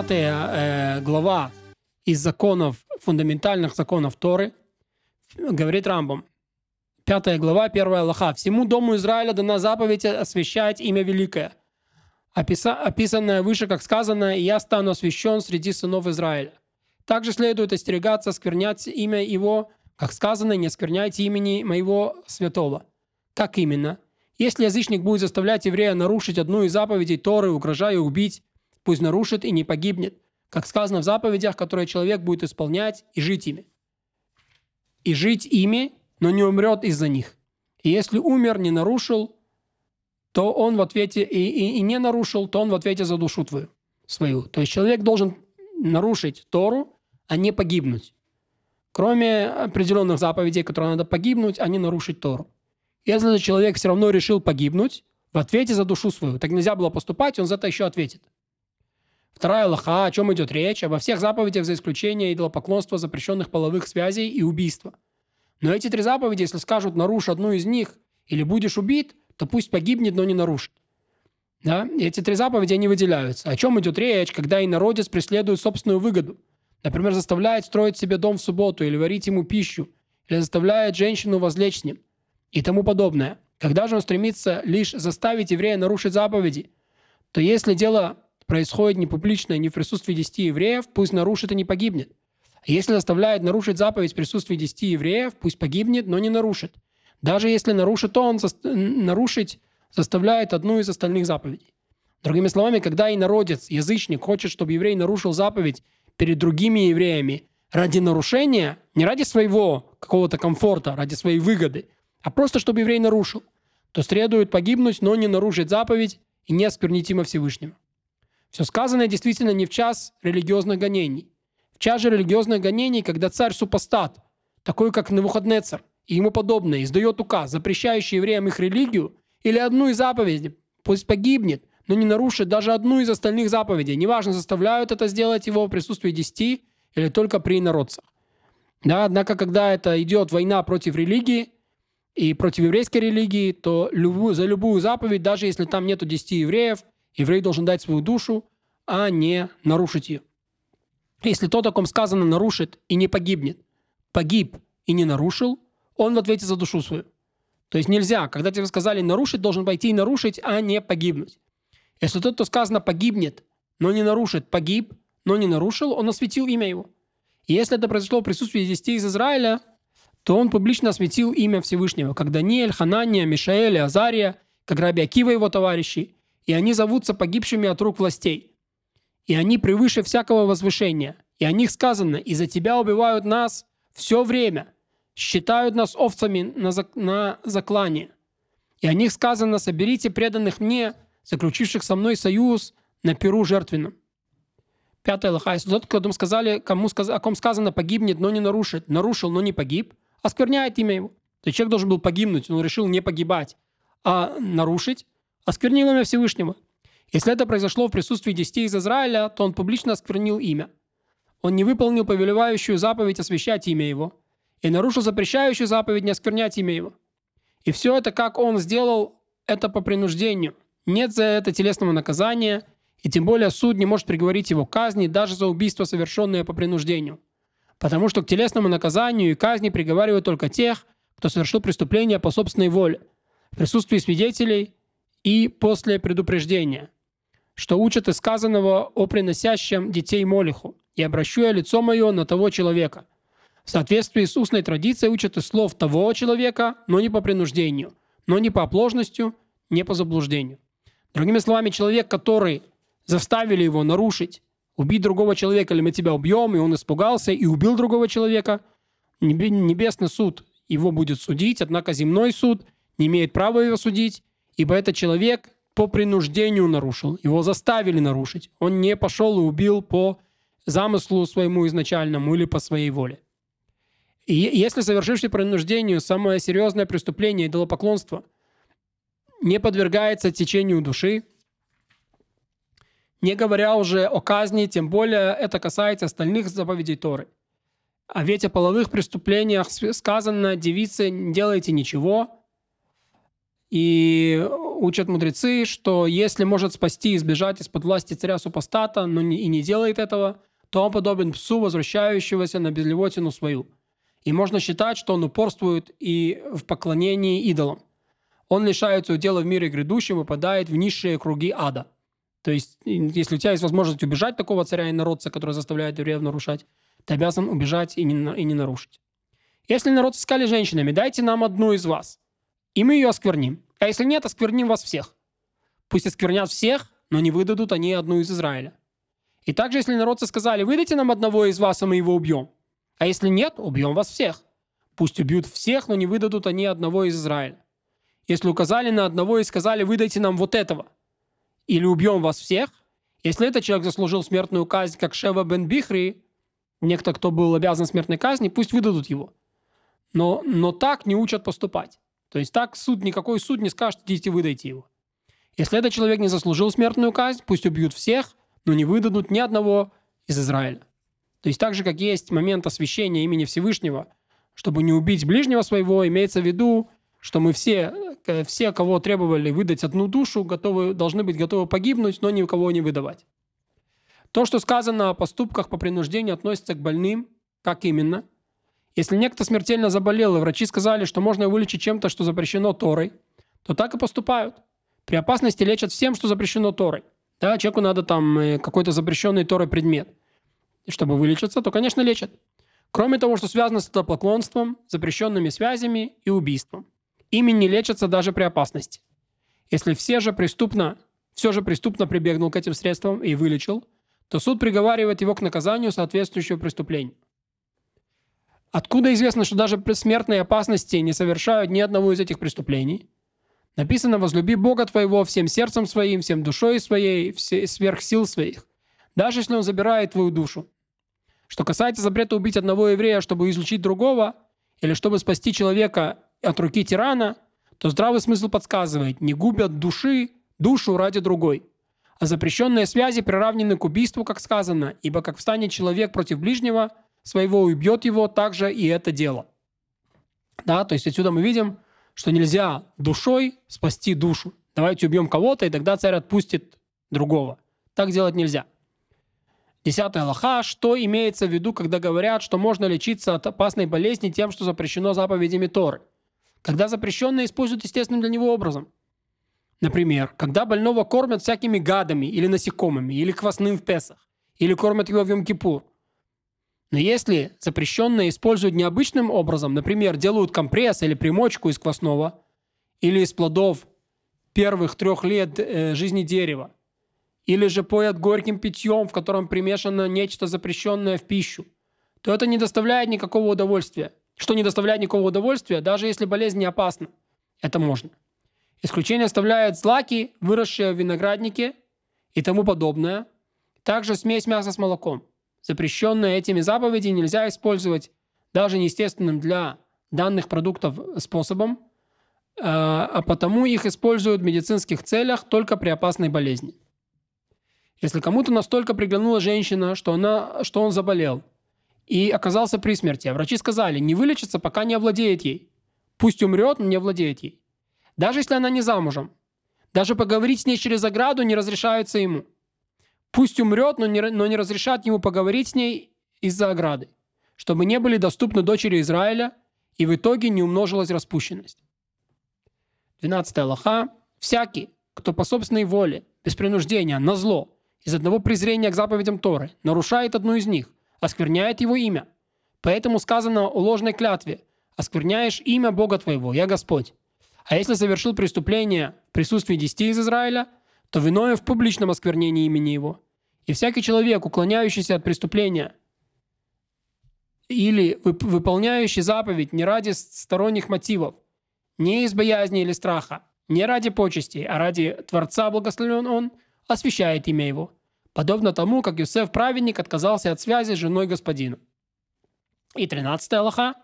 пятая э, глава из законов, фундаментальных законов Торы, говорит Рамбом. Пятая глава, первая Аллаха. «Всему дому Израиля дана заповедь освящать имя великое, описа, описанное выше, как сказано, «И я стану освящен среди сынов Израиля». Также следует остерегаться, сквернять имя его, как сказано, «Не скверняйте имени моего святого». Как именно? Если язычник будет заставлять еврея нарушить одну из заповедей Торы, угрожая убить, пусть нарушит и не погибнет, как сказано в заповедях, которые человек будет исполнять и жить ими. И жить ими, но не умрет из-за них. И если умер, не нарушил, то он в ответе, и, и, и не нарушил, то он в ответе за душу твою, свою. То есть человек должен нарушить Тору, а не погибнуть. Кроме определенных заповедей, которые надо погибнуть, а не нарушить Тору. Если человек все равно решил погибнуть, в ответе за душу свою. Так нельзя было поступать, он за это еще ответит. Вторая лоха, о чем идет речь? Обо всех заповедях за исключение идолопоклонства, запрещенных половых связей и убийства. Но эти три заповеди, если скажут, нарушь одну из них или будешь убит, то пусть погибнет, но не нарушит. Да? И эти три заповеди, они выделяются. О чем идет речь, когда инородец преследует собственную выгоду? Например, заставляет строить себе дом в субботу или варить ему пищу, или заставляет женщину возлечь с ним и тому подобное. Когда же он стремится лишь заставить еврея нарушить заповеди, то если дело происходит не публично, не в присутствии десяти евреев, пусть нарушит и не погибнет. Если заставляет нарушить заповедь в присутствии десяти евреев, пусть погибнет, но не нарушит. Даже если нарушит то, он нарушить заставляет одну из остальных заповедей. Другими словами, когда и народец, язычник, хочет, чтобы еврей нарушил заповедь перед другими евреями ради нарушения, не ради своего какого-то комфорта, ради своей выгоды – а просто чтобы еврей нарушил, то следует погибнуть, но не нарушить заповедь и не осквернить имя Всевышнего. Все сказанное действительно не в час религиозных гонений. В час же религиозных гонений, когда царь-супостат, такой как Навуходнецар и ему подобное, издает указ, запрещающий евреям их религию или одну из заповедей, пусть погибнет, но не нарушит даже одну из остальных заповедей. Неважно, заставляют это сделать его в присутствии десяти или только при народцах. Да, однако, когда это идет война против религии, и против еврейской религии, то любую, за любую заповедь, даже если там нету 10 евреев, еврей должен дать свою душу, а не нарушить ее. Если тот, о ком сказано, нарушит и не погибнет, погиб и не нарушил, он в ответе за душу свою. То есть нельзя, когда тебе сказали нарушить, должен пойти и нарушить, а не погибнуть. Если тот, кто сказано погибнет, но не нарушит, погиб, но не нарушил, он осветил имя его. И если это произошло в присутствии 10 из Израиля, то он публично осветил имя Всевышнего, как Даниэль, Ханания, Мишаэль Азария, как Раби Акива и его товарищи, и они зовутся погибшими от рук властей. И они превыше всякого возвышения. И о них сказано, из-за тебя убивают нас все время, считают нас овцами на, зак- на заклане. И о них сказано, соберите преданных мне, заключивших со мной союз на перу жертвенном. Пятая лоха. Если тот, кому сказали, кому, о ком сказано, погибнет, но не нарушит, нарушил, но не погиб, оскверняет имя его. То человек должен был погибнуть, он решил не погибать, а нарушить, осквернил имя Всевышнего. Если это произошло в присутствии десяти из Израиля, то он публично осквернил имя. Он не выполнил повелевающую заповедь освящать имя его и нарушил запрещающую заповедь не осквернять имя его. И все это, как он сделал, это по принуждению. Нет за это телесного наказания, и тем более суд не может приговорить его к казни даже за убийство, совершенное по принуждению – потому что к телесному наказанию и казни приговаривают только тех, кто совершил преступление по собственной воле, в присутствии свидетелей и после предупреждения, что учат из сказанного о приносящем детей Молиху, и обращу я лицо мое на того человека. В соответствии с устной традицией учат из слов того человека, но не по принуждению, но не по оплошностью, не по заблуждению. Другими словами, человек, который заставили его нарушить убить другого человека, или мы тебя убьем, и он испугался и убил другого человека, небесный суд его будет судить, однако земной суд не имеет права его судить, ибо этот человек по принуждению нарушил, его заставили нарушить. Он не пошел и убил по замыслу своему изначальному или по своей воле. И если совершивший принуждению самое серьезное преступление идолопоклонство не подвергается течению души, не говоря уже о казни, тем более это касается остальных заповедей Торы. А ведь о половых преступлениях сказано, девицы, не делайте ничего. И учат мудрецы, что если может спасти и избежать из-под власти царя супостата, но не, и не делает этого, то он подобен псу, возвращающегося на безлевотину свою. И можно считать, что он упорствует и в поклонении идолам. Он лишается удела в мире грядущем и попадает в низшие круги ада. То есть, если у тебя есть возможность убежать такого царя и народца, который заставляет евреев нарушать, ты обязан убежать и не, и не нарушить. Если народ искали женщинами, дайте нам одну из вас, и мы ее оскверним. А если нет, оскверним вас всех. Пусть осквернят всех, но не выдадут они одну из Израиля. И также, если народцы сказали, выдайте нам одного из вас, а мы его убьем. А если нет, убьем вас всех. Пусть убьют всех, но не выдадут они одного из Израиля. Если указали на одного и сказали, выдайте нам вот этого, или убьем вас всех, если этот человек заслужил смертную казнь, как Шева бен Бихри, некто, кто был обязан смертной казни, пусть выдадут его. Но, но так не учат поступать. То есть так суд, никакой суд не скажет, идите выдайте его. Если этот человек не заслужил смертную казнь, пусть убьют всех, но не выдадут ни одного из Израиля. То есть так же, как есть момент освящения имени Всевышнего, чтобы не убить ближнего своего, имеется в виду, что мы все, э, все, кого требовали выдать одну душу, готовы, должны быть готовы погибнуть, но никого не выдавать. То, что сказано о поступках по принуждению, относится к больным. Как именно? Если некто смертельно заболел, и врачи сказали, что можно вылечить чем-то, что запрещено Торой, то так и поступают. При опасности лечат всем, что запрещено Торой. Да, человеку надо там э, какой-то запрещенный Торой предмет. И чтобы вылечиться, то, конечно, лечат. Кроме того, что связано с поклонством, запрещенными связями и убийством. Ими не лечатся даже при опасности. Если все же преступно, все же преступно прибегнул к этим средствам и вылечил, то суд приговаривает его к наказанию, соответствующего преступлению. Откуда известно, что даже при смертной опасности не совершают ни одного из этих преступлений? Написано «возлюби Бога твоего всем сердцем своим, всем душой своей, сверх сил своих, даже если он забирает твою душу». Что касается запрета убить одного еврея, чтобы излучить другого, или чтобы спасти человека от руки тирана, то здравый смысл подсказывает, не губят души, душу ради другой. А запрещенные связи приравнены к убийству, как сказано, ибо как встанет человек против ближнего своего убьет его, также и это дело. Да, то есть отсюда мы видим, что нельзя душой спасти душу. Давайте убьем кого-то, и тогда царь отпустит другого. Так делать нельзя. Десятая лоха. Что имеется в виду, когда говорят, что можно лечиться от опасной болезни тем, что запрещено заповедями Торы? Когда запрещенное используют естественным для него образом. Например, когда больного кормят всякими гадами или насекомыми, или квасным в Песах, или кормят его в Йом-Кипур. Но если запрещенное используют необычным образом, например, делают компресс или примочку из квасного, или из плодов первых трех лет э, жизни дерева, или же поят горьким питьем, в котором примешано нечто запрещенное в пищу, то это не доставляет никакого удовольствия что не доставляет никакого удовольствия, даже если болезнь не опасна. Это можно. Исключение оставляют злаки, выросшие в винограднике и тому подобное. Также смесь мяса с молоком. Запрещенные этими заповеди нельзя использовать даже неестественным для данных продуктов способом, а, а потому их используют в медицинских целях только при опасной болезни. Если кому-то настолько приглянула женщина, что, она, что он заболел, и оказался при смерти. А врачи сказали, не вылечится, пока не овладеет ей. Пусть умрет, но не овладеет ей. Даже если она не замужем. Даже поговорить с ней через ограду не разрешается ему. Пусть умрет, но не, но не разрешат ему поговорить с ней из-за ограды, чтобы не были доступны дочери Израиля, и в итоге не умножилась распущенность. 12 Аллаха. Всякий, кто по собственной воле, без принуждения, на зло, из одного презрения к заповедям Торы, нарушает одну из них, оскверняет его имя. Поэтому сказано о ложной клятве «Оскверняешь имя Бога твоего, я Господь». А если совершил преступление в присутствии десяти из Израиля, то виновен в публичном осквернении имени его. И всякий человек, уклоняющийся от преступления или выполняющий заповедь не ради сторонних мотивов, не из боязни или страха, не ради почестей, а ради Творца благословен он, освящает имя его – подобно тому, как Юсеф праведник отказался от связи с женой господина. И 13 Аллаха.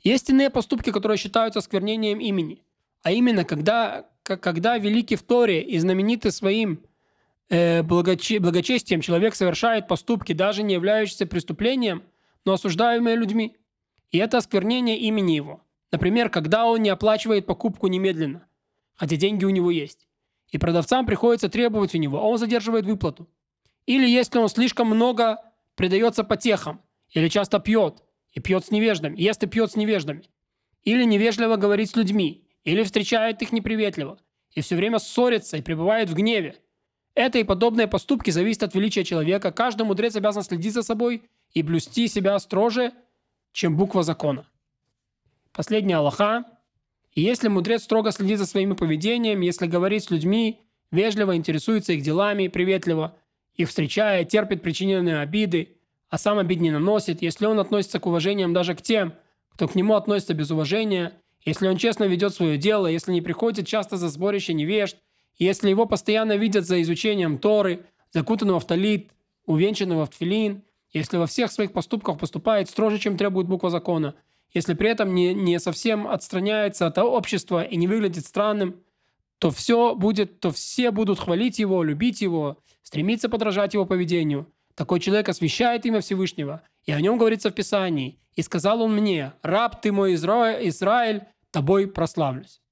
Есть иные поступки, которые считаются сквернением имени. А именно, когда, когда великий в Торе и знаменитый своим э, благоче, благочестием человек совершает поступки, даже не являющиеся преступлением, но осуждаемые людьми. И это осквернение имени его. Например, когда он не оплачивает покупку немедленно. хотя деньги у него есть. И продавцам приходится требовать у него, а он задерживает выплату. Или если он слишком много предается потехам, или часто пьет, и пьет с невеждами, ест и пьет с невеждами, или невежливо говорит с людьми, или встречает их неприветливо, и все время ссорится и пребывает в гневе. Это и подобные поступки зависят от величия человека. Каждый мудрец обязан следить за собой и блюсти себя строже, чем буква закона. Последняя Аллаха. Если мудрец строго следит за своим поведением, если говорит с людьми, вежливо интересуется их делами, приветливо, их встречая, терпит причиненные обиды, а сам обид не наносит, если он относится к уважениям даже к тем, кто к нему относится без уважения, если он честно ведет свое дело, если не приходит часто за сборище невежд, если его постоянно видят за изучением Торы, закутанного в талит, увенчанного в тфилин, если во всех своих поступках поступает строже, чем требует буква закона, если при этом не, не совсем отстраняется от общества и не выглядит странным, то все будет, то все будут хвалить его, любить его, стремиться подражать его поведению. Такой человек освящает имя Всевышнего, и о нем говорится в Писании. «И сказал он мне, раб ты мой Израиль, тобой прославлюсь».